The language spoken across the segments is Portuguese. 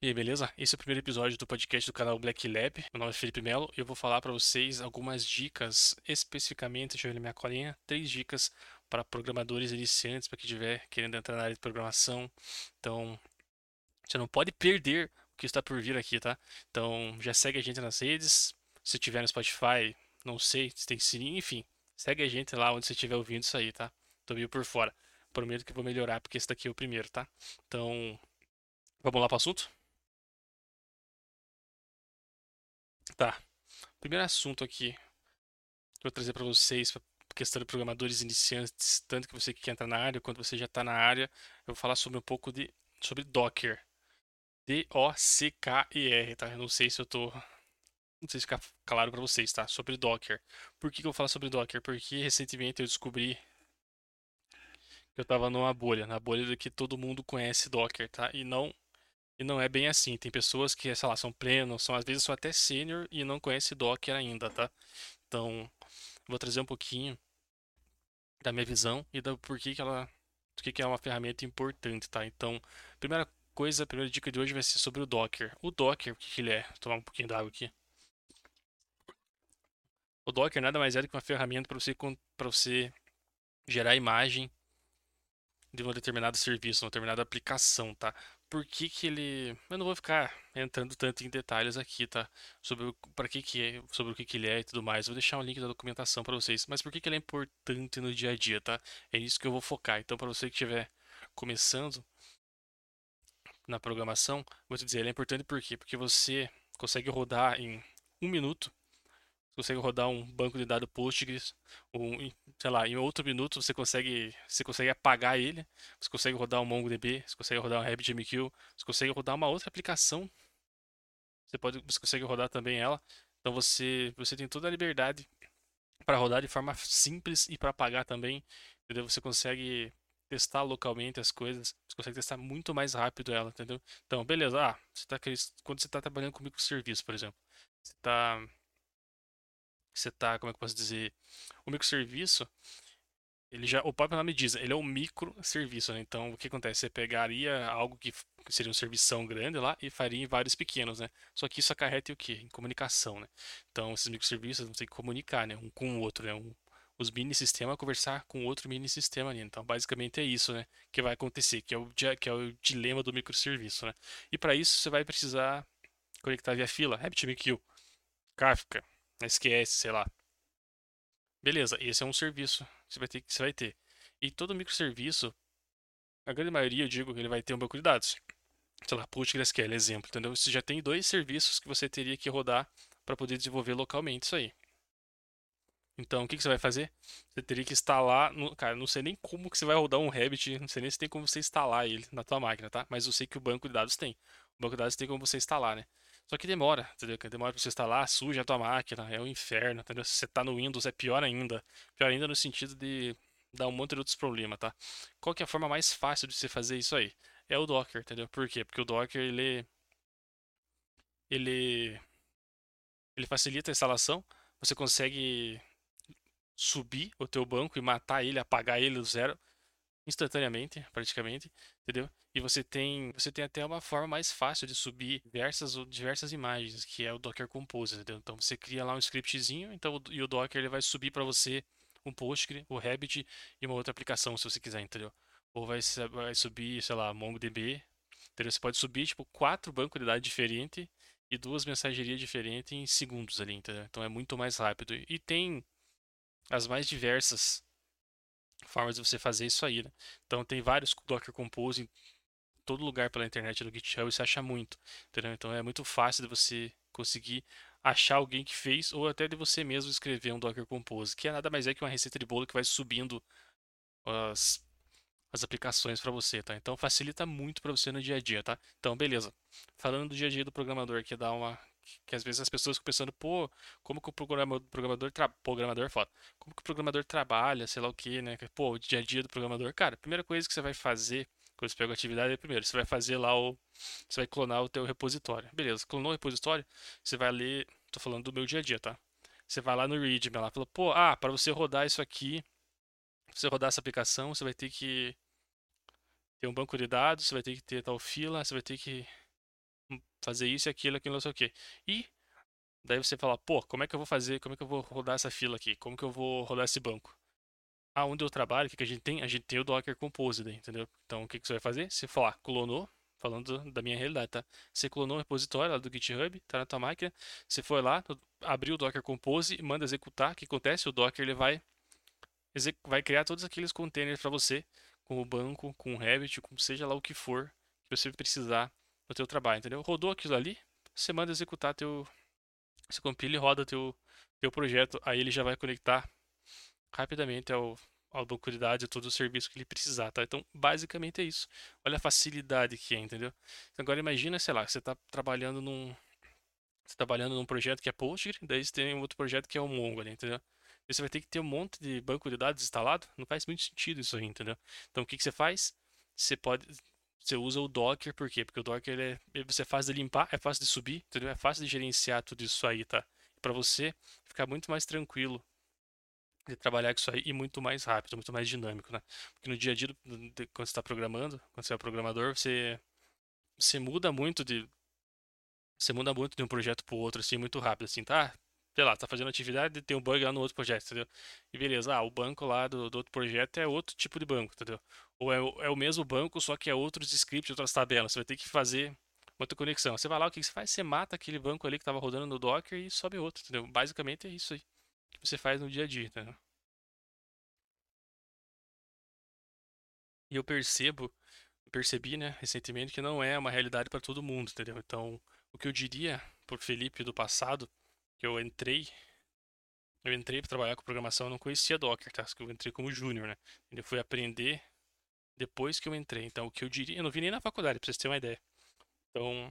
E aí, beleza? Esse é o primeiro episódio do podcast do canal Black Lab. Meu nome é Felipe Melo e eu vou falar para vocês algumas dicas, especificamente, deixa eu ver minha colinha, três dicas para programadores iniciantes, para quem estiver querendo entrar na área de programação. Então, você não pode perder o que está por vir aqui, tá? Então, já segue a gente nas redes. Se tiver no Spotify, não sei, se tem sininho, enfim, segue a gente lá onde você estiver ouvindo isso aí, tá? Tô meio por fora. Prometo que vou melhorar porque esse daqui é o primeiro, tá? Então, vamos lá para o assunto? Tá. Primeiro assunto aqui que eu vou trazer para vocês, questão de programadores iniciantes, tanto que você que quer entrar na área, quanto você já está na área, eu vou falar sobre um pouco de sobre Docker. D-O-C-K-E-R, tá? Eu não sei se eu tô não sei se ficar claro para vocês, tá? Sobre Docker. Por que, que eu vou falar sobre Docker? Porque recentemente eu descobri que eu estava numa bolha, na bolha de que todo mundo conhece Docker, tá? E não e não é bem assim. Tem pessoas que, sei lá, são plenos, são às vezes são até sênior e não conhece Docker ainda, tá? Então, vou trazer um pouquinho da minha visão e da porquê que ela, do que é uma ferramenta importante, tá? Então, primeira coisa, a primeira dica de hoje vai ser sobre o Docker. O Docker, o que ele é? Vou tomar um pouquinho d'água aqui. O Docker nada mais é do que uma ferramenta para você você gerar imagem de um determinado serviço, uma determinada aplicação, tá? Por que que ele. Eu não vou ficar entrando tanto em detalhes aqui, tá? Sobre para que que é, sobre o que que ele é e tudo mais. vou deixar um link da documentação para vocês. Mas por que que ele é importante no dia a dia, tá? É nisso que eu vou focar. Então, para você que estiver começando na programação, vou te dizer, ele é importante por quê? Porque você consegue rodar em um minuto consegue rodar um banco de dados Postgres, ou, sei lá, em outro minuto você consegue, você consegue apagar ele, você consegue rodar um MongoDB, você consegue rodar um RabbitMQ, você consegue rodar uma outra aplicação, você pode, você consegue rodar também ela. Então você, você tem toda a liberdade para rodar de forma simples e para apagar também, entendeu? Você consegue testar localmente as coisas, você consegue testar muito mais rápido ela, entendeu? Então, beleza, ah, você tá, quando você está trabalhando com microserviço, por exemplo, você está você está, como é que eu posso dizer, o microserviço, ele já, o próprio nome diz, ele é um microserviço, né? Então, o que acontece? Você pegaria algo que seria um serviço grande lá e faria em vários pequenos, né? Só que isso acarreta o quê? Em comunicação, né? Então, esses microserviços vão ter que comunicar, né? Um com o outro, né? Um, os mini-sistemas conversar com outro mini-sistema ali. Então, basicamente é isso, né? Que vai acontecer, que é o, que é o dilema do microserviço, né? E para isso, você vai precisar conectar via fila, RabbitMQ, Kafka, SQS, sei lá. Beleza, esse é um serviço que você vai ter. Você vai ter. E todo microserviço, a grande maioria, eu digo, ele vai ter um banco de dados. Sei lá, PostgreSQL, exemplo, entendeu? Você já tem dois serviços que você teria que rodar para poder desenvolver localmente isso aí. Então, o que, que você vai fazer? Você teria que instalar, no, cara, não sei nem como que você vai rodar um Rabbit, não sei nem se tem como você instalar ele na tua máquina, tá? Mas eu sei que o banco de dados tem. O banco de dados tem como você instalar, né? Só que demora, entendeu? Demora pra você instalar, suja a tua máquina, é um inferno, entendeu? Se você tá no Windows é pior ainda. Pior ainda no sentido de dar um monte de outros problemas, tá? Qual que é a forma mais fácil de você fazer isso aí? É o Docker, entendeu? Por quê? Porque o Docker, ele... Ele... Ele facilita a instalação, você consegue subir o teu banco e matar ele, apagar ele do zero instantaneamente, praticamente, entendeu? E você tem, você tem até uma forma mais fácil de subir diversas, diversas imagens, que é o Docker Compose, entendeu? Então você cria lá um scriptzinho, então e o Docker ele vai subir para você um Postgre, o Rabbit e uma outra aplicação, se você quiser, entendeu? Ou vai, vai subir, sei lá, MongoDB, entendeu? Você pode subir tipo quatro bancos de dados diferentes e duas mensagerias diferentes em segundos ali, entendeu? Então é muito mais rápido. E tem as mais diversas formas de você fazer isso aí, né? Então tem vários Docker Compose em todo lugar pela internet no GitHub e você acha muito, entendeu? Então é muito fácil de você conseguir achar alguém que fez ou até de você mesmo escrever um Docker Compose, que é nada mais é que uma receita de bolo que vai subindo as, as aplicações para você, tá? Então facilita muito para você no dia a dia, tá? Então beleza. Falando do dia a dia do programador, que dá uma que às vezes as pessoas ficam pensando, pô, como que o programador, programador tra... programador é foda. Como que o programador trabalha, sei lá o que, né? Pô, o dia a dia do programador. Cara, a primeira coisa que você vai fazer quando você pega a atividade é primeiro, você vai fazer lá o. Você vai clonar o teu repositório. Beleza, clonou o repositório, você vai ler. Tô falando do meu dia a dia, tá? Você vai lá no readme lá, fala, pô, ah, para você rodar isso aqui, pra você rodar essa aplicação, você vai ter que ter um banco de dados, você vai ter que ter tal fila, você vai ter que fazer isso e aquilo, aquilo, não sei o quê. E daí você fala, pô, como é que eu vou fazer, como é que eu vou rodar essa fila aqui? Como que eu vou rodar esse banco? Ah, onde eu trabalho, o que, a gente tem? A gente tem o Docker Compose, entendeu? Então, o que, você vai fazer? Você falar, clonou, falando da minha realidade, tá? Você clonou o repositório lá do GitHub, tá na tua máquina, você foi lá, abriu o Docker Compose e manda executar, o que acontece? O Docker ele vai, vai criar todos aqueles containers para você, com o banco, com o Rabbit, com seja lá o que for que você precisar no teu trabalho, entendeu? Rodou aquilo ali, você manda executar teu, você compila e roda teu, teu projeto, aí ele já vai conectar rapidamente ao, ao banco de dados e todo o serviço que ele precisar, tá? Então, basicamente é isso. Olha a facilidade que é, entendeu? Agora imagina, sei lá, você está trabalhando num você tá trabalhando num projeto que é Postgre, daí você tem outro projeto que é o Mongo, entendeu? E você vai ter que ter um monte de banco de dados instalado, não faz muito sentido isso aí, entendeu? Então, o que que você faz? Você pode você usa o Docker, por quê? Porque o Docker ele é, você é fácil de limpar, é fácil de subir, entendeu? É fácil de gerenciar tudo isso aí, tá? Para você ficar muito mais tranquilo de trabalhar com isso aí e muito mais rápido, muito mais dinâmico, né? Porque no dia a dia, quando você está programando, quando você é programador, você, você muda muito de você muda muito de um projeto para o outro, assim, muito rápido, assim, tá? Sei lá, tá fazendo atividade, tem um bug lá no outro projeto, entendeu? E beleza, ah, o banco lá do, do outro projeto é outro tipo de banco, entendeu? Ou é, é o mesmo banco, só que é outros scripts, outras tabelas. Você vai ter que fazer outra conexão. Você vai lá, o que você faz? Você mata aquele banco ali que estava rodando no Docker e sobe outro, entendeu? Basicamente é isso aí que você faz no dia a dia, entendeu? E eu percebo, percebi, né, recentemente que não é uma realidade para todo mundo, entendeu? Então, o que eu diria pro Felipe do passado, que eu entrei, eu entrei para trabalhar com programação, eu não conhecia Docker, tá? Eu entrei como júnior, né? Eu fui aprender depois que eu entrei. Então, o que eu diria, eu não vi nem na faculdade, para vocês terem uma ideia. Então,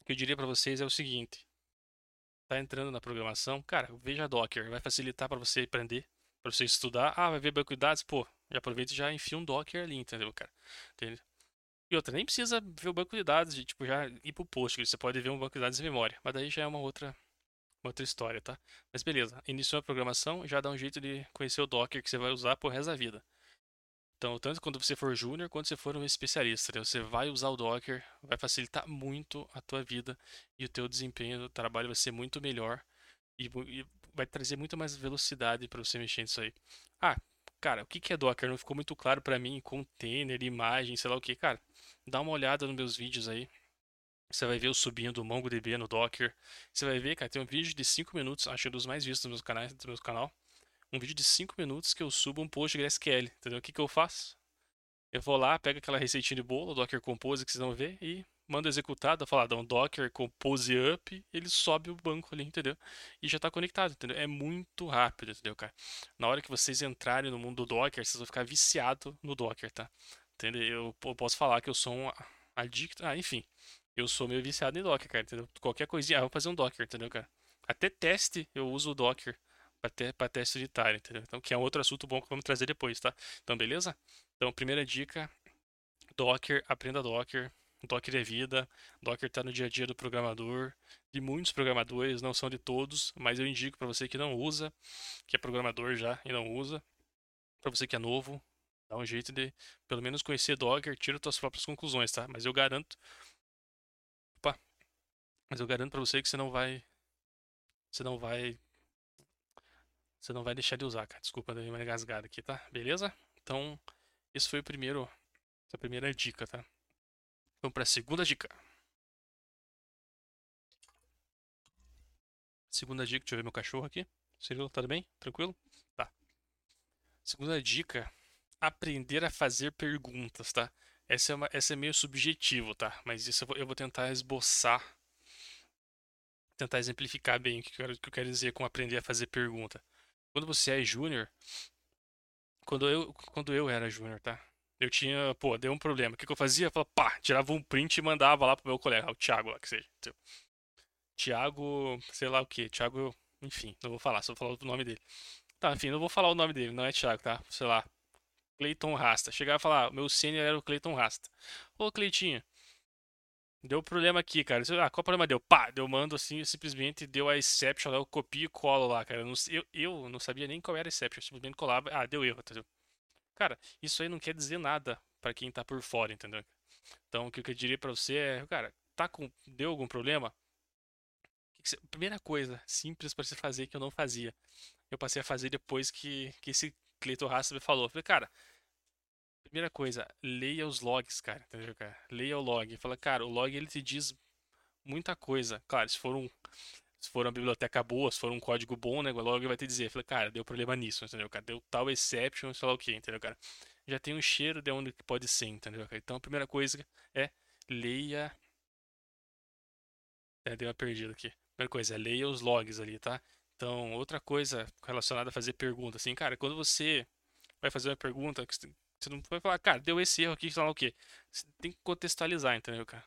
o que eu diria para vocês é o seguinte: tá entrando na programação, cara, veja Docker, vai facilitar para você aprender, para você estudar. Ah, vai ver banco de dados, pô, já aproveita e já enfia um Docker ali, entendeu, cara? E outra, nem precisa ver o banco de dados, de, tipo, já ir pro post, você pode ver um banco de dados em memória, mas daí já é uma outra, outra história, tá? Mas beleza, iniciou a programação, já dá um jeito de conhecer o Docker que você vai usar pro resto da vida. Então, tanto quando você for júnior, quanto você for um especialista, né? você vai usar o Docker, vai facilitar muito a tua vida e o teu desempenho do trabalho vai ser muito melhor e, e vai trazer muito mais velocidade para você mexer nisso aí. Ah, cara, o que é Docker? Não ficou muito claro para mim, container, imagem, sei lá o que, cara. Dá uma olhada nos meus vídeos aí. Você vai ver eu subindo o MongoDB no Docker. Você vai ver, cara, tem um vídeo de 5 minutos, acho que é dos mais vistos dos meus canais, do meu canal um vídeo de 5 minutos que eu subo um PostgreSQL, entendeu? O que, que eu faço? Eu vou lá, pego aquela receitinha de bolo, Docker Compose que vocês vão ver, e mando executar, dá falar, dá um Docker Compose Up, ele sobe o banco ali, entendeu? E já está conectado, entendeu? É muito rápido, entendeu, cara? Na hora que vocês entrarem no mundo do Docker, vocês vão ficar viciados no Docker, tá? Entendeu? Eu, eu posso falar que eu sou um adicto, ah, enfim, eu sou meio viciado em Docker, cara, entendeu? Qualquer coisinha, ah, vou fazer um Docker, entendeu, cara? Até teste eu uso o Docker para teste unitário, entendeu? Então, que é um outro assunto bom que vamos trazer depois, tá? Então, beleza? Então, primeira dica, Docker, aprenda Docker. Docker é vida, Docker está no dia a dia do programador, de muitos programadores, não são de todos, mas eu indico para você que não usa, que é programador já e não usa, para você que é novo, dá um jeito de pelo menos conhecer Docker, tira suas próprias conclusões, tá? Mas eu garanto, opa, mas eu garanto para você que você não vai, você não vai você não vai deixar de usar, cara. Desculpa, dei uma engasgada aqui, tá? Beleza? Então, esse foi o primeiro, a primeira dica, tá? Vamos para a segunda dica. Segunda dica, deixa eu ver meu cachorro aqui. Cirilo, tá tudo bem? Tranquilo? Tá. Segunda dica, aprender a fazer perguntas, tá? Essa é, uma, essa é meio subjetivo, tá? Mas isso eu vou, eu vou tentar esboçar, tentar exemplificar bem o que eu, quero, o que eu quero dizer com aprender a fazer pergunta quando você é júnior, quando eu, quando eu era júnior, tá? Eu tinha, pô, deu um problema. O que, que eu fazia? Eu falava, pá, tirava um print e mandava lá pro meu colega, o Thiago lá, que seja. Thiago, sei lá o que, Thiago, enfim, não vou falar, só vou falar o nome dele. Tá, enfim, não vou falar o nome dele, não é Thiago, tá? Sei lá, Cleiton Rasta. Chegava e falar, meu sênior era o Cleiton Rasta. Ô, Cleitinho, Deu problema aqui, cara. Ah, qual problema deu? Pá, deu mando assim, simplesmente deu a exception, eu copio e colo lá, cara. Eu não, eu, eu não sabia nem qual era a exception, eu simplesmente colava, ah, deu erro, entendeu? Cara, isso aí não quer dizer nada para quem tá por fora, entendeu? Então, o que eu diria para você é, cara, tá com. Deu algum problema? Primeira coisa simples para você fazer que eu não fazia. Eu passei a fazer depois que, que esse Cleiton me falou. Falei, cara, primeira coisa, leia os logs, cara. Entendeu, cara? Leia o log. Fala, cara, o log ele te diz muita coisa. Claro, se for um. Se for uma biblioteca boa, se for um código bom, né, o log vai te dizer, fala, cara, deu problema nisso, entendeu, cara? Deu tal exception, sei lá o que, entendeu, cara? Já tem um cheiro de onde pode ser, entendeu, cara? Então a primeira coisa é leia. É, deu uma perdida aqui. Primeira coisa é leia os logs ali, tá? Então, outra coisa relacionada a fazer pergunta, assim, cara, quando você vai fazer uma pergunta, você não vai falar, cara, deu esse erro aqui, sei lá o quê. Você tem que contextualizar, entendeu, cara?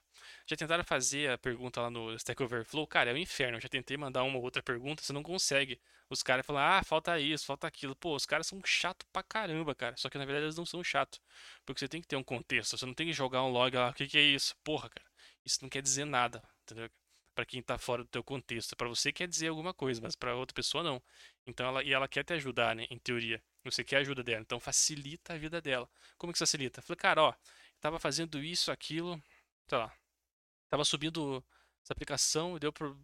Já tentaram fazer a pergunta lá no Stack Overflow? Cara, é o inferno. Eu já tentei mandar uma ou outra pergunta, você não consegue. Os caras falam, ah, falta isso, falta aquilo. Pô, os caras são chato pra caramba, cara. Só que na verdade eles não são chato. Porque você tem que ter um contexto. Você não tem que jogar um log lá, o que que é isso? Porra, cara. Isso não quer dizer nada, entendeu? Pra quem tá fora do teu contexto. Pra você quer dizer alguma coisa, mas pra outra pessoa não. Então ela, e ela quer te ajudar, né? Em teoria. Você quer a ajuda dela. Então facilita a vida dela. Como que facilita? Falei, cara, ó, tava fazendo isso, aquilo, sei lá. Tava subindo essa aplicação e deu pro...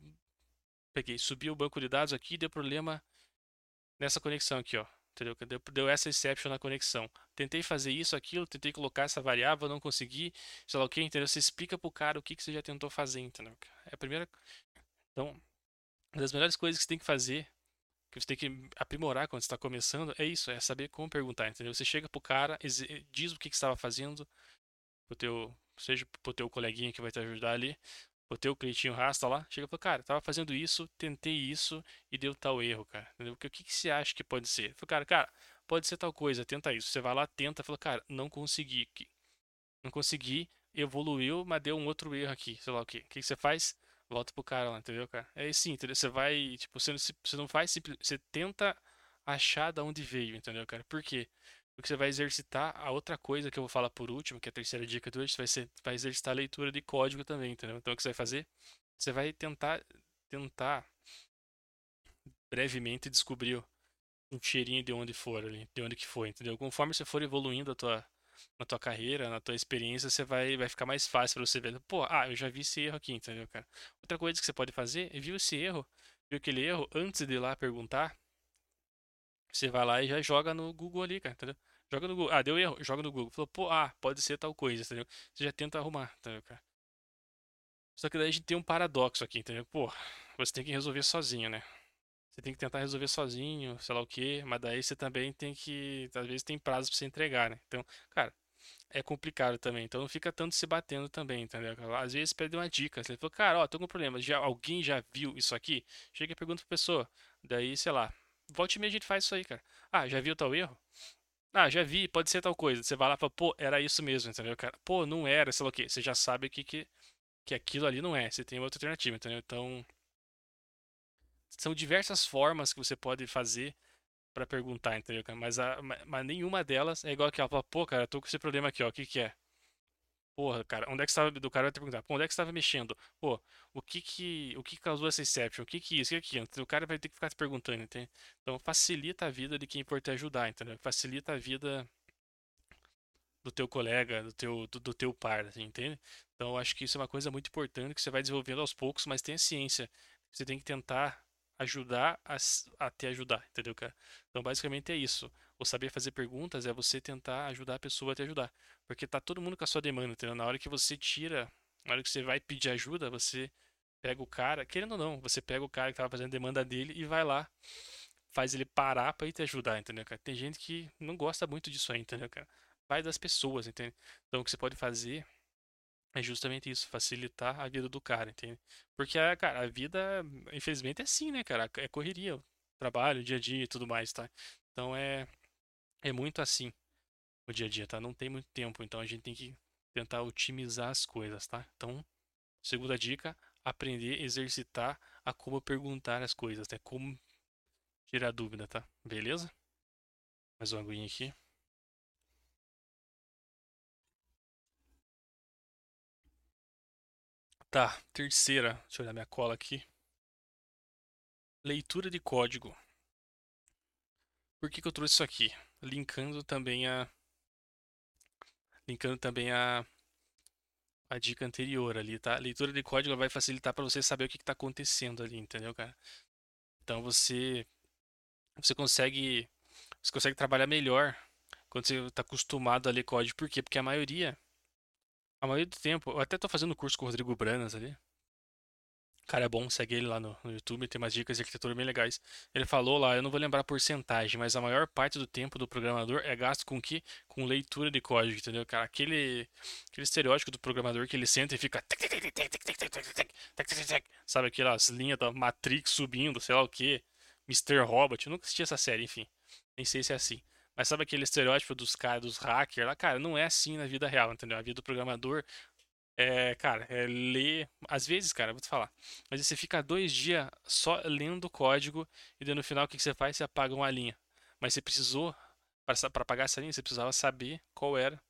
Peguei, subi o banco de dados aqui deu problema nessa conexão aqui, ó. Entendeu? Deu, deu essa exception na conexão. Tentei fazer isso, aquilo, tentei colocar essa variável, não consegui, sei lá o que, entendeu? Você explica pro cara o que, que você já tentou fazer, entendeu? É a primeira. Então, uma das melhores coisas que você tem que fazer, que você tem que aprimorar quando está começando, é isso, é saber como perguntar, entendeu? Você chega pro cara, exe- diz o que, que estava fazendo, pro teu, seja pro teu coleguinha que vai te ajudar ali, pro teu Cleitinho Rasta lá, chega e fala, cara, tava fazendo isso, tentei isso e deu tal erro, cara. Entendeu? O que, que você acha que pode ser? Fala, cara, cara, pode ser tal coisa, tenta isso. Você vai lá, tenta, fala, cara, não consegui. que- Não consegui, evoluiu, mas deu um outro erro aqui, sei lá o quê. O que, que você faz? Volta pro cara lá, entendeu, cara? É assim, entendeu? Você vai, tipo, você não, você não faz, você tenta achar da onde veio, entendeu, cara? Por quê? Porque você vai exercitar a outra coisa que eu vou falar por último, que é a terceira dica de hoje, vai ser, vai exercitar a leitura de código também, entendeu? Então o que você vai fazer? Você vai tentar, tentar brevemente descobrir um cheirinho de onde for ali, de onde que foi, entendeu? Conforme você for evoluindo a tua, na tua carreira, na tua experiência, você vai, vai ficar mais fácil pra você ver. Pô, ah, eu já vi esse erro aqui, entendeu, cara? Outra coisa que você pode fazer é viu esse erro, viu aquele erro, antes de ir lá perguntar, você vai lá e já joga no Google ali, cara, entendeu? Joga no Google. Ah, deu erro, joga no Google. Falou, pô, ah, pode ser tal coisa, entendeu? Você já tenta arrumar, entendeu, cara? Só que daí a gente tem um paradoxo aqui, entendeu? Pô, você tem que resolver sozinho, né? Você tem que tentar resolver sozinho, sei lá o quê, mas daí você também tem que, às vezes tem prazo pra você entregar, né? Então, cara, é complicado também. Então não fica tanto se batendo também, entendeu? Às vezes pede uma dica. Você falou, cara, ó, tô com um problema. Já, alguém já viu isso aqui? Chega e pergunta pra pessoa. Daí, sei lá, volte e meia a gente faz isso aí, cara. Ah, já viu tal erro? Ah, já vi, pode ser tal coisa. Você vai lá e fala, pô, era isso mesmo, entendeu, cara? Pô, não era, sei lá o quê. Você já sabe que, que, que aquilo ali não é. Você tem outra alternativa, entendeu? Então, são diversas formas que você pode fazer pra perguntar, entendeu? Mas, a, ma- mas nenhuma delas é igual aquela. Fala, pô, cara, tô com esse problema aqui, ó. O que que é? Porra, cara, onde é que você tava, do cara vai te perguntar, onde é que estava mexendo? Pô, o que que, o que causou essa exception? O que que isso, o que que? O cara vai ter que ficar te perguntando, entende? Então facilita a vida de quem for te ajudar, entendeu? Facilita a vida do teu colega, do teu, do, do teu par, assim, entende? Então acho que isso é uma coisa muito importante que você vai desenvolvendo aos poucos, mas tenha ciência. Você tem que tentar ajudar a, a te ajudar, entendeu, cara? Então basicamente é isso. O saber fazer perguntas é você tentar ajudar a pessoa a te ajudar. Porque tá todo mundo com a sua demanda, entendeu? Na hora que você tira, na hora que você vai pedir ajuda, você pega o cara, querendo ou não, você pega o cara que tava fazendo demanda dele e vai lá, faz ele parar pra ir te ajudar, entendeu, cara? Tem gente que não gosta muito disso aí, entendeu, cara? Vai das pessoas, entende? Então o que você pode fazer é justamente isso, facilitar a vida do cara, entende? Porque, a, cara, a vida, infelizmente, é assim, né, cara? É correria, trabalho, dia a dia e tudo mais, tá? Então é, é muito assim o dia a dia, tá? Não tem muito tempo, então a gente tem que tentar otimizar as coisas, tá? Então, segunda dica, aprender a exercitar a como perguntar as coisas, né? Como tirar dúvida, tá? Beleza? Mais uma aguinha aqui. Tá, terceira, deixa eu olhar minha cola aqui. Leitura de código. Por que que eu trouxe isso aqui? Linkando também a linkando também a a dica anterior ali, tá? Leitura de código vai facilitar para você saber o que está acontecendo ali, entendeu, cara? Então você você consegue você consegue trabalhar melhor quando você está acostumado a ler código. Por quê? Porque a maioria a maioria do tempo, eu até tô fazendo curso com o Rodrigo Branas ali. Cara, é bom, segue ele lá no, no, YouTube, tem umas dicas de arquitetura bem legais. Ele falou lá, eu não vou lembrar a porcentagem, mas a maior parte do tempo do programador é gasto com que? Com leitura de código, entendeu, cara? Aquele, aquele estereótipo do programador que ele senta e fica. Sabe aquelas linhas da Matrix subindo, sei lá o que. Mr. Robot, eu nunca assisti essa série, enfim. Nem sei se é assim. Mas sabe aquele estereótipo dos caras, dos hackers lá? Cara, não é assim na vida real, entendeu? A vida do programador é, cara, é ler. Às vezes, cara, vou te falar. Vezes você fica dois dias só lendo o código e daí no final o que você faz? Você apaga uma linha. Mas você precisou, para apagar essa linha, você precisava saber qual era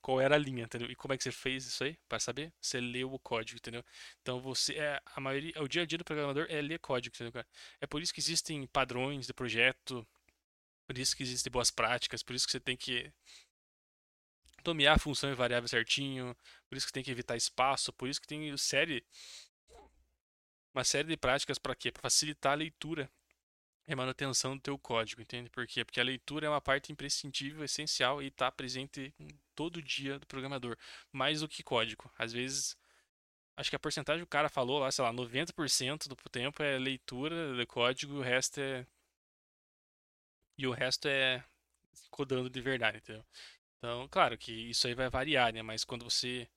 qual era a linha, entendeu? E como é que você fez isso aí? Para saber? Você leu o código, entendeu? Então você é a maioria, o dia a dia do programador é ler código, entendeu, cara? É por isso que existem padrões de projeto, por isso que existem boas práticas, por isso que você tem que nomear a função e variável certinho, por isso que tem que evitar espaço, por isso que tem série uma série de práticas para quê? Para facilitar a leitura e a manutenção do teu código, entende? Por quê? Porque a leitura é uma parte imprescindível, essencial e está presente todo dia do programador, mais do que código. Às vezes, acho que a porcentagem que o cara falou lá, sei lá, 90% do tempo é leitura de código, o resto é e o resto é codando de verdade, entendeu? Então, claro que isso aí vai variar, né? Mas quando você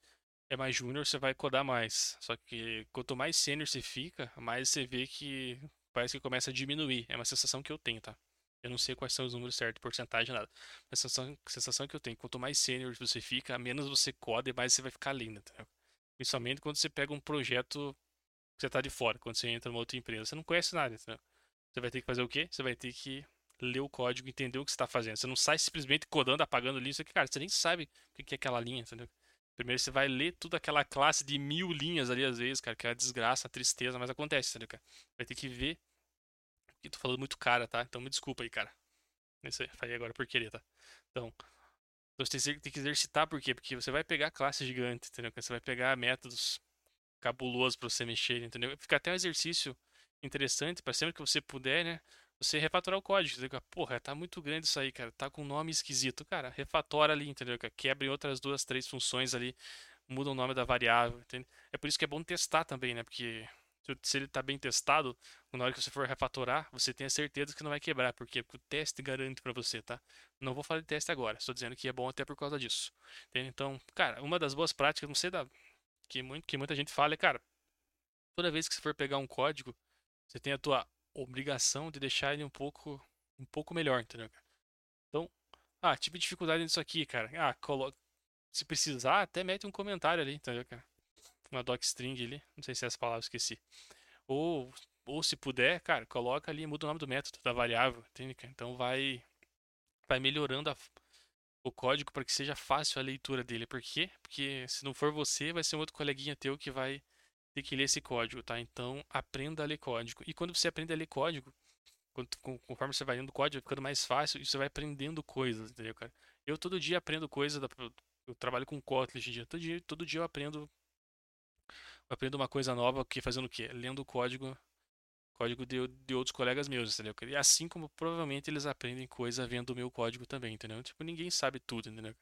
é mais júnior, você vai codar mais. Só que quanto mais sênior você fica, mais você vê que parece que começa a diminuir. É uma sensação que eu tenho, tá? Eu não sei quais são os números certos, porcentagem, nada. Mas a sensação, sensação que eu tenho, quanto mais sênior você fica, menos você coda e mais você vai ficar lendo, entendeu? Principalmente quando você pega um projeto que você tá de fora, quando você entra numa outra empresa. Você não conhece nada, entendeu? Você vai ter que fazer o quê? Você vai ter que ler o código, entender o que você está fazendo. Você não sai simplesmente codando, apagando linha, isso aqui, cara, você nem sabe o que é aquela linha, entendeu? Primeiro você vai ler toda aquela classe de mil linhas ali, às vezes, cara, que é a desgraça, a tristeza, mas acontece, entendeu, cara? Vai ter que ver. E tô falando muito cara, tá? Então me desculpa aí, cara. Isso aí, falei agora por querer, tá? Então, você tem que exercitar, por quê? Porque você vai pegar classe gigante, entendeu? Você vai pegar métodos cabulosos para você mexer, entendeu? Fica até um exercício interessante para sempre que você puder, né? Você refatorar o código? Porra, tá muito grande isso aí, cara. Tá com nome esquisito. Cara, refatora ali, entendeu? Quebra em outras duas, três funções ali, muda o nome da variável, entende? É por isso que é bom testar também, né? Porque se ele tá bem testado, na hora que você for refatorar, você tem a certeza que não vai quebrar. Por quê? Porque o teste garante para você, tá? Não vou falar de teste agora, estou dizendo que é bom até por causa disso. Entende? Então, cara, uma das boas práticas, não sei da que, muito, que muita gente fala é, cara, toda vez que você for pegar um código, você tem a tua obrigação de deixar ele um pouco um pouco melhor, entendeu? Então, ah, tive dificuldade nisso aqui, cara. Ah, coloca se precisar, até mete um comentário ali, entendeu, cara? Uma docstring ali, não sei se é essa palavra esqueci. Ou ou se puder, cara, coloca ali, muda o nome do método da variável, entende? Então vai vai melhorando a, o código para que seja fácil a leitura dele. Por quê? Porque se não for você, vai ser um outro coleguinha teu que vai ter que ler esse código, tá? Então, aprenda a ler código. E quando você aprende a ler código, conforme você vai lendo código, vai ficando mais fácil e você vai aprendendo coisas, entendeu, cara? Eu todo dia aprendo coisas, eu trabalho com Kotlin hoje em dia. Todo dia, todo dia eu aprendo eu aprendo uma coisa nova, que fazendo o quê? Lendo código código de, de outros colegas meus, entendeu? E assim como provavelmente eles aprendem coisa vendo o meu código também, entendeu? Tipo, ninguém sabe tudo, entendeu?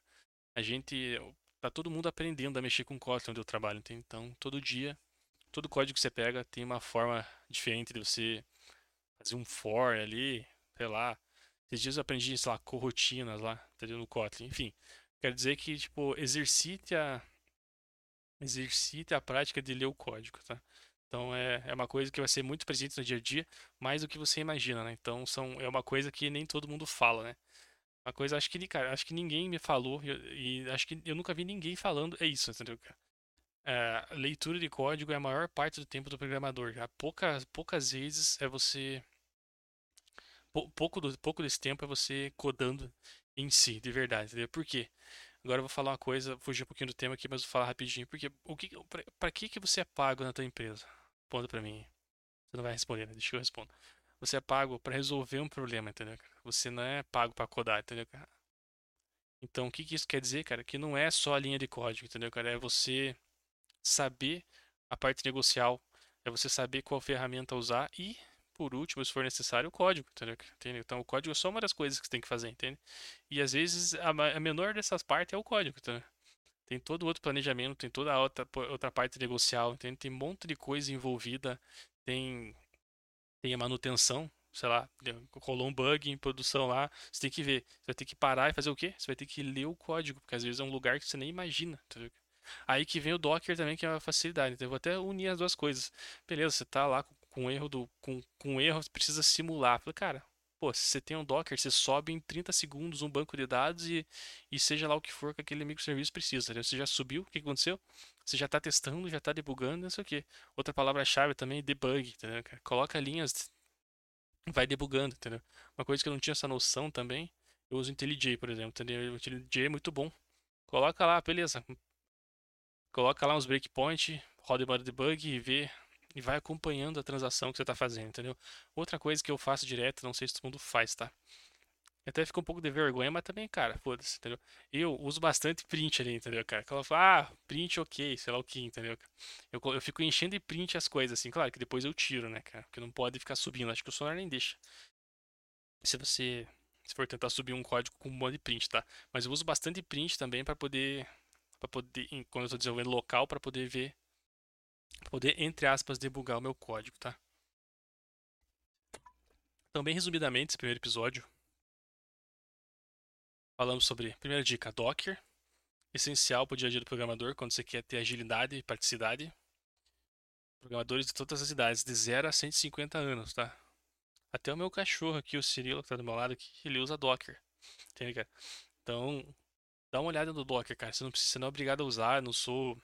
A gente tá todo mundo aprendendo a mexer com Kotlin onde eu trabalho, entendeu? Então, todo dia todo código que você pega tem uma forma diferente de você fazer um for ali, sei lá. Esses dias eu aprendi, sei lá, corotinas lá, entendeu? No Kotlin. Enfim, quer dizer que, tipo, exercite a exercite a prática de ler o código, tá? Então é, é uma coisa que vai ser muito presente no dia a dia, mais do que você imagina, né? Então são, é uma coisa que nem todo mundo fala, né? Uma coisa, acho que, cara, acho que ninguém me falou, e, e acho que eu nunca vi ninguém falando, é isso, entendeu, cara? É, leitura de código é a maior parte do tempo do programador. Já poucas, poucas vezes é você. Pouco, do, pouco desse tempo é você codando em si, de verdade. Entendeu? Por quê? Agora eu vou falar uma coisa, fugir um pouquinho do tema aqui, mas vou falar rapidinho. Porque o que, pra, que, que você é pago na tua empresa? Responda pra mim. Você não vai responder, né? Deixa eu respondo. Você é pago para resolver um problema, entendeu? Você não é pago para codar, entendeu? Então, o que, que isso quer dizer, cara? Que não é só a linha de código, entendeu, cara? É você saber a parte negocial, é você saber qual ferramenta usar e, por último, se for necessário, o código, entendeu? Então, o código é só uma das coisas que você tem que fazer, entende? E às vezes a, menor dessas partes é o código, entendeu? Tem todo outro planejamento, tem toda a outra, outra parte negocial, entende? Tem um monte de coisa envolvida, tem, tem a manutenção, sei lá, rolou um bug em produção lá, você tem que ver, você vai ter que parar e fazer o quê? Você vai ter que ler o código, porque às vezes é um lugar que você nem imagina, entendeu? Aí que vem o Docker também, que é uma facilidade. Então eu vou até unir as duas coisas. Beleza, você tá lá com, com erro do. Com, com erro, você precisa simular. Falei, cara, pô, se você tem um Docker, você sobe em 30 segundos um banco de dados e, e seja lá o que for que aquele microserviço precisa. Você já subiu, o que aconteceu? Você já está testando, já está debugando, não sei o que. Outra palavra-chave também, debug, entendeu? Coloca linhas, vai debugando, entendeu? Uma coisa que eu não tinha essa noção também, eu uso IntelliJ, por exemplo, entendeu? O IntelliJ é muito bom. Coloca lá, beleza, coloca lá uns breakpoints, roda o debug e vê e vai acompanhando a transação que você está fazendo, entendeu? Outra coisa que eu faço direto, não sei se todo mundo faz, tá? Até fica um pouco de vergonha, mas também, cara, foda-se, entendeu? Eu uso bastante print ali, entendeu, cara? Que ela fala, ah, print ok, sei lá o que, entendeu? Eu, eu fico enchendo de print as coisas, assim, claro que depois eu tiro, né, cara? Porque não pode ficar subindo, acho que o sonar nem deixa. Se você se for tentar subir um código com um monte de print, tá? Mas eu uso bastante print também para poder para poder, quando eu estou desenvolvendo local, para poder ver, poder, entre aspas, debugar o meu código, tá? Então, bem resumidamente, esse primeiro episódio, falamos sobre, primeira dica, Docker, essencial para o dia a dia do programador, quando você quer ter agilidade e praticidade. Programadores de todas as idades, de 0 a 150 anos, tá? Até o meu cachorro aqui, o Cirilo, que está do meu lado aqui, ele usa Docker. Entende, cara? Então, Dá uma olhada no Docker, cara. Você não, precisa, você não é obrigado a usar, não sou.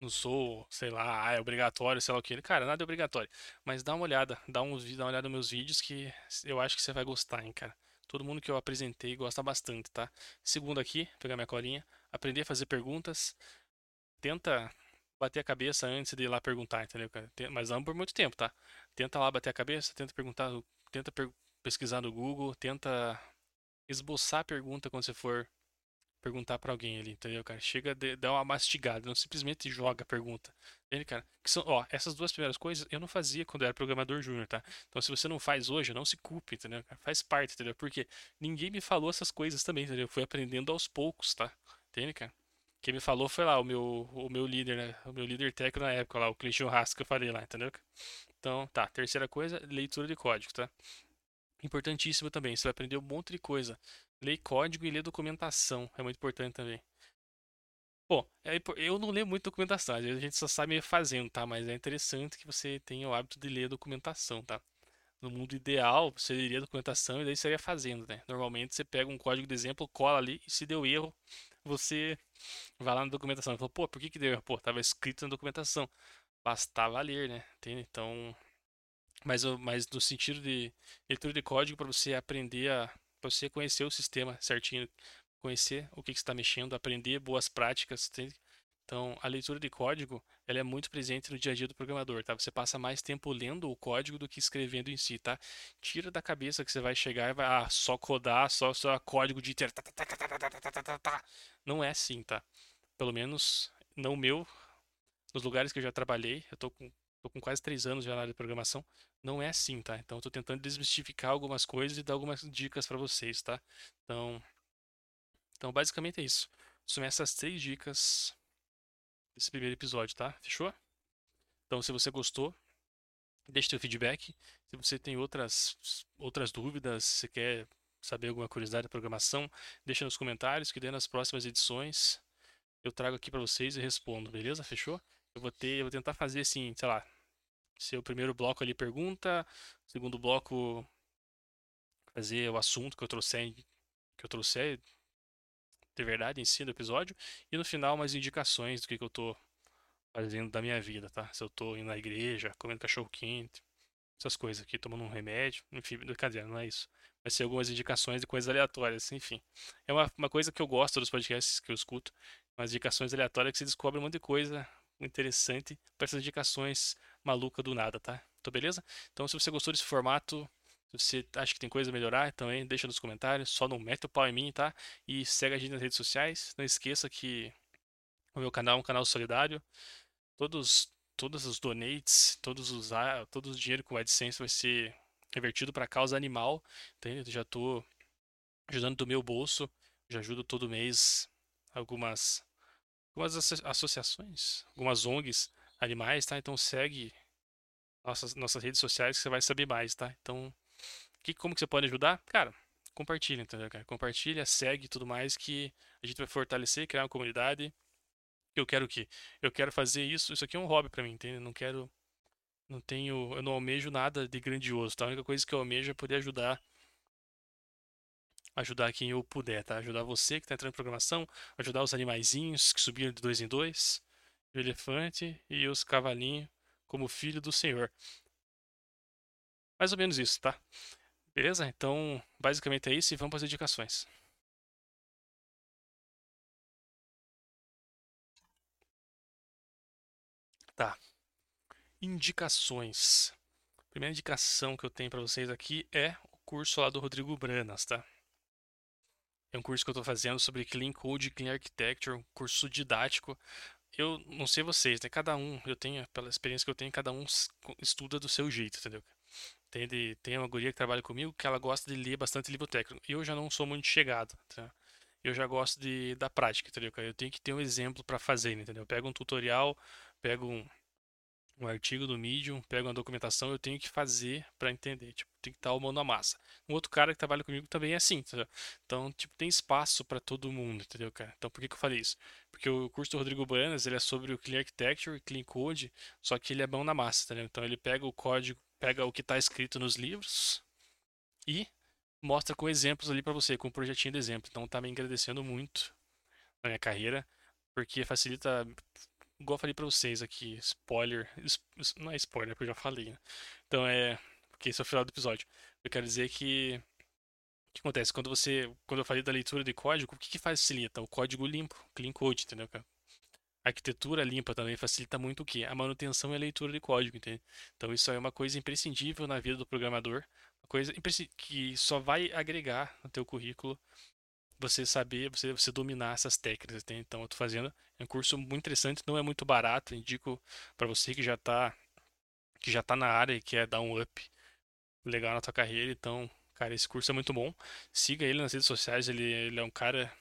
Não sou, sei lá, ah, é obrigatório, sei lá o que. Cara, nada é obrigatório. Mas dá uma olhada, dá, uns, dá uma olhada nos meus vídeos que eu acho que você vai gostar, hein, cara. Todo mundo que eu apresentei gosta bastante, tá? Segundo aqui, pegar minha colinha, aprender a fazer perguntas. Tenta bater a cabeça antes de ir lá perguntar, entendeu, cara? Mas não por muito tempo, tá? Tenta lá bater a cabeça, tenta perguntar, tenta pesquisar no Google, tenta esboçar a pergunta quando você for perguntar para alguém ali, entendeu, cara? Chega, de, dá uma mastigada, não simplesmente joga a pergunta. Entende, cara? Que são, ó, essas duas primeiras coisas eu não fazia quando eu era programador júnior, tá? Então se você não faz hoje, não se culpe, entendeu? Faz parte, entendeu? Porque ninguém me falou essas coisas também, entendeu? Eu fui aprendendo aos poucos, tá? Entende, cara? Quem me falou foi lá o meu, o meu líder, né? O meu líder técnico na época lá, o Cleiton Rasco que eu falei lá, entendeu? Então, tá. Terceira coisa, leitura de código, tá? Importantíssimo também, você vai aprender um monte de coisa. Ler código e ler documentação é muito importante também. Bom, é eu não leio muito documentação, a gente só sabe fazendo, tá? Mas é interessante que você tenha o hábito de ler documentação, tá? No mundo ideal, você leria documentação e daí você ia fazendo, né? Normalmente você pega um código de exemplo, cola ali e se deu erro, você vai lá na documentação e fala, pô, por que que deu erro? Pô, tava escrito na documentação. Bastava ler, né? Entende? Então, mas, mas no sentido de leitura de código para você aprender a para você conhecer o sistema certinho, conhecer o que, que está mexendo, aprender boas práticas. Então, a leitura de código ela é muito presente no dia a dia do programador, tá? Você passa mais tempo lendo o código do que escrevendo em si, tá? Tira da cabeça que você vai chegar e vai ah, só codar, só, só código de inteiro. Não é assim, tá? Pelo menos não meu. Nos lugares que eu já trabalhei, eu tô com Tô com quase três anos na área de programação. Não é assim, tá? Então, eu tô tentando desmistificar algumas coisas e dar algumas dicas para vocês, tá? Então, então, basicamente é isso. São essas três dicas desse primeiro episódio, tá? Fechou? Então, se você gostou, deixe seu feedback. Se você tem outras, outras dúvidas, se quer saber alguma curiosidade da programação, deixa nos comentários que daí nas próximas edições eu trago aqui para vocês e respondo, beleza? Fechou? Eu vou ter, eu vou tentar fazer assim, sei lá, ser o primeiro bloco ali pergunta, segundo bloco fazer o assunto que eu trouxe que eu trouxe de verdade em si do episódio e no final mais indicações do que, que eu tô fazendo da minha vida, tá? Se eu tô indo na igreja, comendo cachorro quente, essas coisas aqui, tomando um remédio, enfim, brincadeira, não é isso. Vai ser algumas indicações de coisas aleatórias, enfim. É uma, uma coisa que eu gosto dos podcasts que eu escuto, umas indicações aleatórias que você descobre um monte de coisa interessante para essas indicações malucas do nada, tá? Então, beleza? Então, se você gostou desse formato, se você acha que tem coisa a melhorar, também deixa nos comentários. Só não mete o pau em mim, tá? E segue a gente nas redes sociais. Não esqueça que O meu canal é um canal solidário. Todos, todos os donates, todos os, todo o dinheiro com o AdSense vai ser revertido para causa animal. Entende? Já estou ajudando do meu bolso. Já ajudo todo mês algumas, algumas associações, algumas ONGs animais, tá? Então segue nossas, nossas redes sociais que você vai saber mais, tá? Então, que, como que você pode ajudar? Cara, compartilha, entendeu, cara? Compartilha, segue tudo mais que a gente vai fortalecer, criar uma comunidade. Eu quero o quê? Eu quero fazer isso, isso aqui é um hobby para mim, entende? Não quero não tenho, eu não almejo nada de grandioso, tá? A única coisa que eu almejo é poder ajudar ajudar quem eu puder, tá? Ajudar você que está entrando em programação, ajudar os animaizinhos que subiram de dois em dois, o elefante e os cavalinhos como filho do Senhor. Mais ou menos isso, tá? Beleza? Então, basicamente é isso e vamos para as indicações. Tá. Indicações. A primeira indicação que eu tenho para vocês aqui é o curso lá do Rodrigo Branas, tá? É um curso que eu estou fazendo sobre Clean Code e Clean Architecture, um curso didático. Eu não sei vocês, né? Cada um, eu tenho, pela experiência que eu tenho, cada um estuda do seu jeito, entendeu? Tem, de, tem uma guria que trabalha comigo que ela gosta de ler bastante livro técnico. Eu já não sou muito chegado, tá? Eu já gosto de, da prática, entendeu? Eu tenho que ter um exemplo para fazer, entendeu? Eu pego um tutorial, pego um, um artigo do Medium, pego uma documentação, eu tenho que fazer para entender, tipo, tem que estar o mão na massa. Um outro cara que trabalha comigo também é assim, entendeu? Então, tipo, tem espaço para todo mundo, entendeu, cara? Então, por que, que eu falei isso? Porque o curso do Rodrigo Banas, ele é sobre o Clean Architecture e Clean Code, só que ele é mão na massa, entendeu? Então, ele pega o código, pega o que está escrito nos livros e mostra com exemplos ali para você, com um projetinho de exemplo. Então, tá me agradecendo muito na minha carreira, porque facilita igual eu falei pra vocês aqui, spoiler. Não é spoiler, porque eu já falei, né? Então é. Porque esse é o final do episódio. Eu quero dizer que. O que acontece? Quando você. Quando eu falei da leitura de código, o que, que facilita? O código limpo, clean code, entendeu? A arquitetura limpa também facilita muito o quê? A manutenção e a leitura de código, entende? Então isso é uma coisa imprescindível na vida do programador, uma coisa que só vai agregar no teu currículo você saber, você, você dominar essas técnicas. Né? Então, eu estou fazendo é um curso muito interessante, não é muito barato. Indico para você que já está que já tá na área e quer dar um up legal na tua carreira. Então, cara, esse curso é muito bom. Siga ele nas redes sociais. Ele, ele é um cara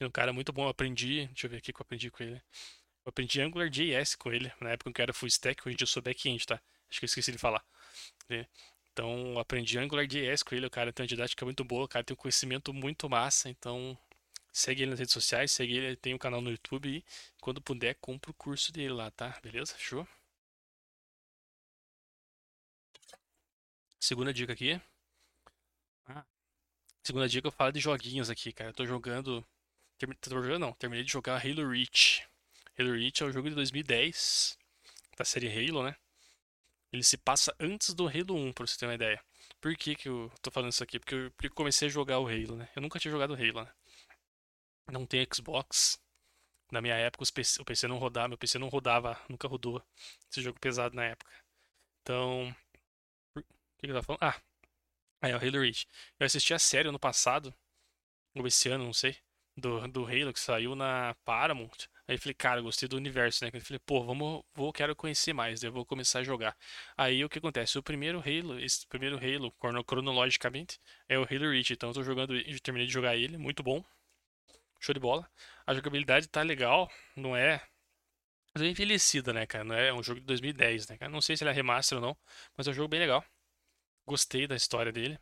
é um cara muito bom. Eu aprendi, deixa eu ver aqui que eu aprendi com ele. Eu aprendi AngularJS com ele. Na época que eu era full stack, hoje eu sou back-end, tá? Acho que eu esqueci de falar. Então, aprendi AngularJS com ele, o cara tem uma didática muito boa, o cara tem um conhecimento muito massa, então segue ele nas redes sociais, segue ele, tem um canal no YouTube e quando puder, compra o curso dele lá, tá? Beleza? Show? Segunda dica aqui. Ah, segunda dica eu falo de joguinhos aqui, cara. Eu tô jogando. Tô jogando não, terminei de jogar Halo Reach. Halo Reach é um jogo de 2010, da série Halo, né? Ele se passa antes do Halo 1, pra você ter uma ideia. Por que, que eu tô falando isso aqui? Porque eu, comecei a jogar o Halo, né? Eu nunca tinha jogado Halo, né? Não tem Xbox. Na minha época o PC não rodava, meu PC não rodava, nunca rodou esse jogo pesado na época. Então. O que, que eu tava falando? Ah, aí é o Halo Reach. Eu assisti a série ano passado, ou esse ano, não sei, do, do Halo que saiu na Paramount. Aí eu falei, cara, gostei do universo, né? Eu falei, pô, vamos, vou, quero conhecer mais, eu vou começar a jogar. Aí o que acontece? O primeiro Halo, esse primeiro Halo, cronologicamente, é o Halo Reach. Então eu tô jogando, eu terminei de jogar ele, muito bom. Show de bola. A jogabilidade tá legal, não é. Mas é envelhecida, né, cara? Não é um jogo de 2010, né, cara? Não sei se ele é remaster ou não, mas é um jogo bem legal. Gostei da história dele,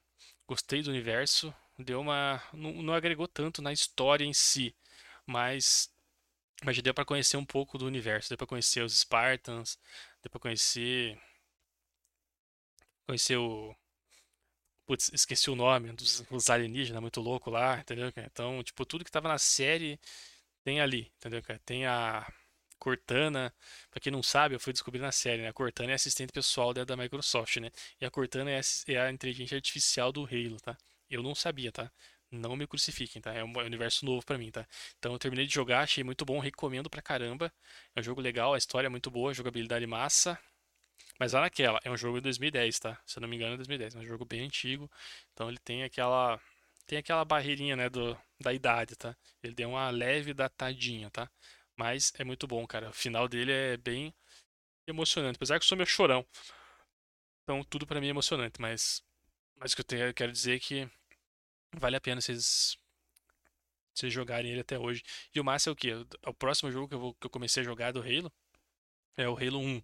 gostei do universo. Deu uma. Não, não agregou tanto na história em si, mas mas já deu para conhecer um pouco do universo, deu para conhecer os Spartans, deu para conhecer conhecer o Putz, esqueci o nome dos, alienígenas muito louco lá, entendeu? Então, tipo, tudo que tava na série tem ali, entendeu? Tem a Cortana, pra quem não sabe, eu fui descobrir na série, né? A Cortana é assistente pessoal da, Microsoft, né? E a Cortana é, é a inteligência artificial do Halo, tá? Eu não sabia, tá? Não me crucifiquem, tá? É um universo novo para mim, tá? Então eu terminei de jogar, achei muito bom, recomendo pra caramba. É um jogo legal, a história é muito boa, jogabilidade massa. Mas lá naquela, é um jogo de 2010, tá? Se eu não me engano é 2010, é um jogo bem antigo. Então ele tem aquela tem aquela barreirinha, né, do, da idade, tá? Ele deu uma leve datadinha, tá? Mas é muito bom, cara. O final dele é bem emocionante. Apesar que eu sou meu chorão. Então tudo pra mim é emocionante, mas. Mas o que eu, tenho, eu quero dizer é que vale a pena vocês vocês jogarem ele até hoje. E o massa é o quê? O próximo jogo que eu, vou, que eu comecei a jogar do Halo é o Halo 1,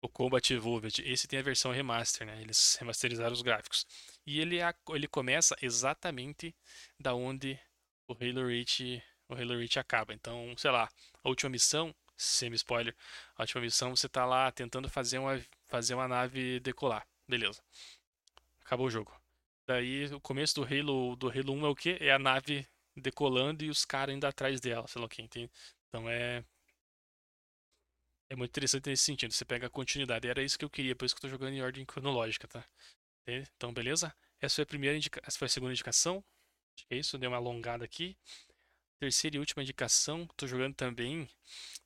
o Combat Evolved. Esse tem a versão remaster, né? Eles remasterizaram os gráficos. E ele, ele começa exatamente da onde o Halo Reach, o Halo Reach acaba. Então, sei lá, a última missão, semi-spoiler, a última missão você tá lá tentando fazer uma, fazer uma nave decolar. Beleza. Acabou o jogo. Daí o começo do Halo, do Halo 1 é o quê? É a nave decolando e os caras indo atrás dela, sei lá o que, entende? Então é. É muito interessante nesse sentido. Você pega a continuidade. Era isso que eu queria, por isso que eu tô jogando em ordem cronológica, tá? Entende? Então, beleza? Essa foi a primeira indica... Essa foi a segunda indicação. Acho que é isso, deu uma alongada aqui. Terceira e última indicação, tô jogando também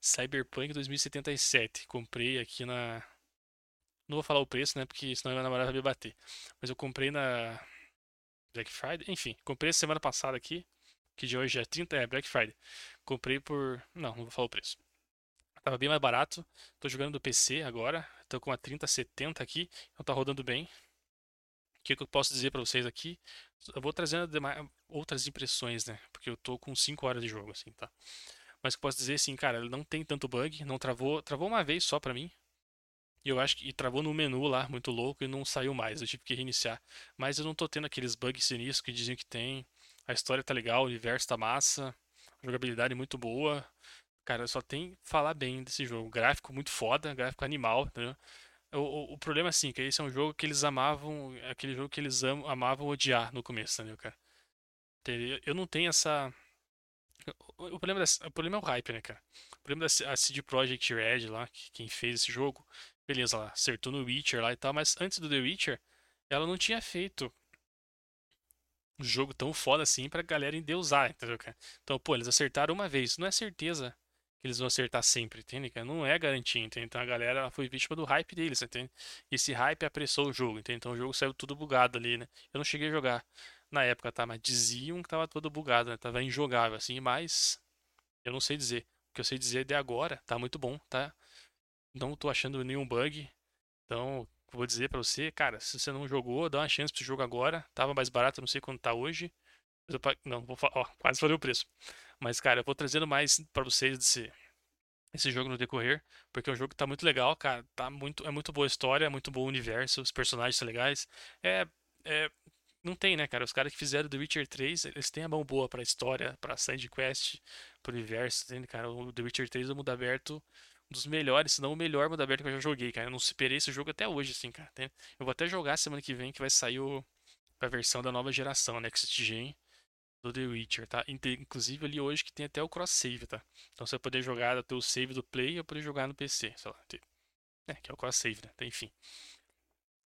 Cyberpunk 2077. Comprei aqui na. Não vou falar o preço, né? Porque senão minha namorada vai me bater. Mas eu comprei na Black Friday. Enfim, comprei semana passada aqui que de hoje é 30, é Black Friday. Comprei por. Não, não vou falar o preço. Tava bem mais barato. Tô jogando do PC agora. Tô com a 3070 aqui. Então tá rodando bem. O que, que eu posso dizer para vocês aqui? Eu vou trazendo demais, outras impressões, né? Porque eu tô com 5 horas de jogo, assim, tá? Mas eu posso dizer assim, cara, ele não tem tanto bug, não travou, travou uma vez só pra mim. E eu acho que e travou no menu lá, muito louco, e não saiu mais. Eu tive que reiniciar. Mas eu não tô tendo aqueles bugs sinistros que diziam que tem. A história tá legal, o universo tá massa, a jogabilidade muito boa. Cara, só tem falar bem desse jogo. Gráfico muito foda, gráfico animal, entendeu? O, o, o, problema, assim, que esse é um jogo que eles amavam, aquele jogo que eles am, amavam odiar no começo, entendeu, cara? Eu não tenho essa. O, problema, o problema é o hype, né, cara? O problema da CD Projekt Red lá, que, quem fez esse jogo, beleza, lá, acertou no Witcher lá e tal, mas antes do The Witcher, ela não tinha feito um jogo tão foda assim pra galera endeusar, entendeu, cara? Então, pô, eles acertaram uma vez. Não é certeza que eles vão acertar sempre, entende, cara? Não é garantia, entende? Então a galera foi vítima do hype deles, entende? Esse hype apressou o jogo, entende? Então o jogo saiu tudo bugado ali, né? Eu não cheguei a jogar na época, tá? Mas diziam que tava todo bugado, né? Tava injogável, assim, mas eu não sei dizer. O que eu sei dizer de agora, tá muito bom, tá? Não tô achando nenhum bug. Então, vou dizer para você, cara, se você não jogou, dá uma chance esse jogo agora. Tava mais barato, não sei quanto tá hoje. Não, vou falar, ó, quase falei o preço. Mas, cara, eu vou trazendo mais para vocês desse, esse jogo no decorrer, porque o jogo tá muito legal, cara. Tá muito, é muito boa a história, é muito bom o universo, os personagens são legais. É, é não tem, né, cara? Os caras que fizeram The Witcher 3, eles têm a mão boa pra história, pra side quest, pro universo, entende, cara? O The Witcher 3 é o mundo aberto um dos melhores, se não o melhor mundo aberto que eu já joguei, cara. Eu não superei esse jogo até hoje, assim, cara. Eu vou até jogar semana que vem, que vai sair o, a versão da nova geração, Next Gen, do The Witcher, tá? Inclusive ali hoje que tem até o cross save, tá? Então você vai poder jogar até o save do Play ou poder jogar no PC, sei lá. É, que é o cross save, né? Então, enfim.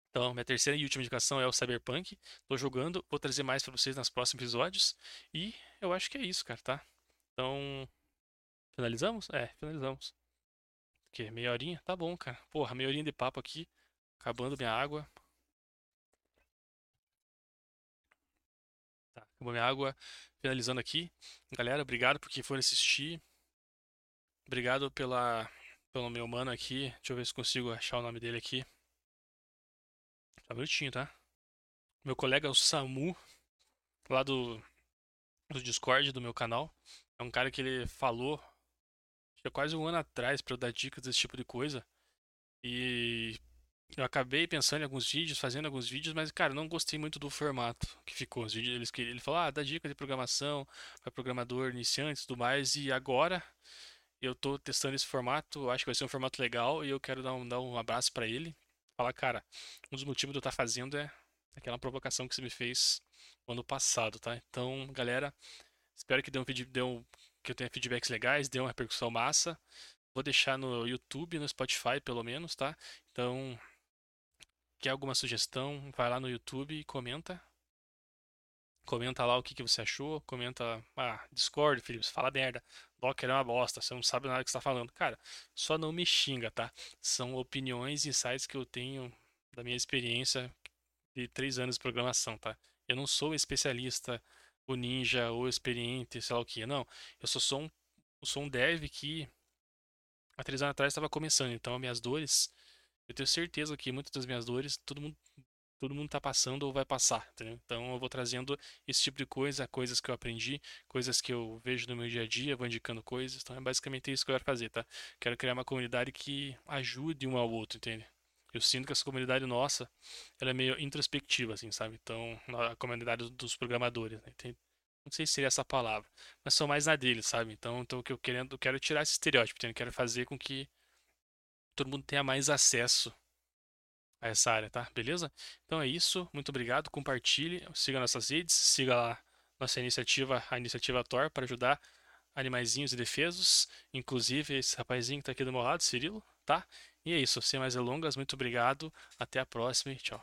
Então, minha terceira e última indicação é o Cyberpunk. Tô jogando, vou trazer mais para vocês nos próximos episódios. E eu acho que é isso, cara, tá? Então, finalizamos? É, finalizamos que? Meia horinha? Tá bom, cara. Porra, meia horinha de papo aqui. Acabando minha água. Tá, acabou minha água. Finalizando aqui. Galera, obrigado por quem for assistir. Obrigado pela, pelo meu mano aqui. Deixa eu ver se consigo achar o nome dele aqui. Tá bonitinho, tá? Meu colega é o Samu, lá do, do Discord do meu canal. É um cara que ele falou já quase um ano atrás para eu dar dicas desse tipo de coisa. E eu acabei pensando em alguns vídeos, fazendo alguns vídeos, mas, cara, não gostei muito do formato que ficou. Os vídeos, eles, ele falou, ah, dá dica de programação para programador iniciante e tudo mais. E agora eu tô testando esse formato, acho que vai ser um formato legal e eu quero dar um, dar um abraço para ele. Falar, cara, um dos motivos de eu estar tá fazendo é aquela provocação que você me fez no ano passado, tá? Então, galera, espero que dê um vídeo, dê um, que eu tenha feedbacks legais, dê uma repercussão massa. Vou deixar no YouTube, no Spotify pelo menos, tá? Então, quer alguma sugestão, vai lá no YouTube e comenta. Comenta lá o que, que você achou. Comenta, ah, Discord, Felipe, fala merda. Docker é uma bosta, você não sabe nada que está falando. Cara, só não me xinga, tá? São opiniões e insights que eu tenho da minha experiência de três anos de programação, tá? Eu não sou especialista o ninja, o experiente, sei lá o que. Não, eu só sou um, sou um dev que há três anos atrás estava começando, então minhas dores, eu tenho certeza que muitas das minhas dores, todo mundo todo mundo está passando ou vai passar, entendeu? Então eu vou trazendo esse tipo de coisa, coisas que eu aprendi, coisas que eu vejo no meu dia a dia, vou indicando coisas. Então é basicamente isso que eu quero fazer, tá? Quero criar uma comunidade que ajude um ao outro, entende? Eu sinto que essa comunidade nossa, ela é meio introspectiva, assim, sabe? Então, a comunidade dos programadores, né? Tem, não sei se seria essa palavra, mas são mais na dele, sabe? Então, então que eu querendo, eu quero tirar esse estereótipo? Eu quero fazer com que todo mundo tenha mais acesso a essa área, tá? Beleza? Então é isso. Muito obrigado. Compartilhe, siga nossas redes, siga lá nossa iniciativa, a iniciativa Tor, para ajudar animaizinhos e defesos, inclusive esse rapazinho que tá aqui do meu lado, Cirilo, tá? E é isso, sem mais delongas, muito obrigado, até a próxima e tchau.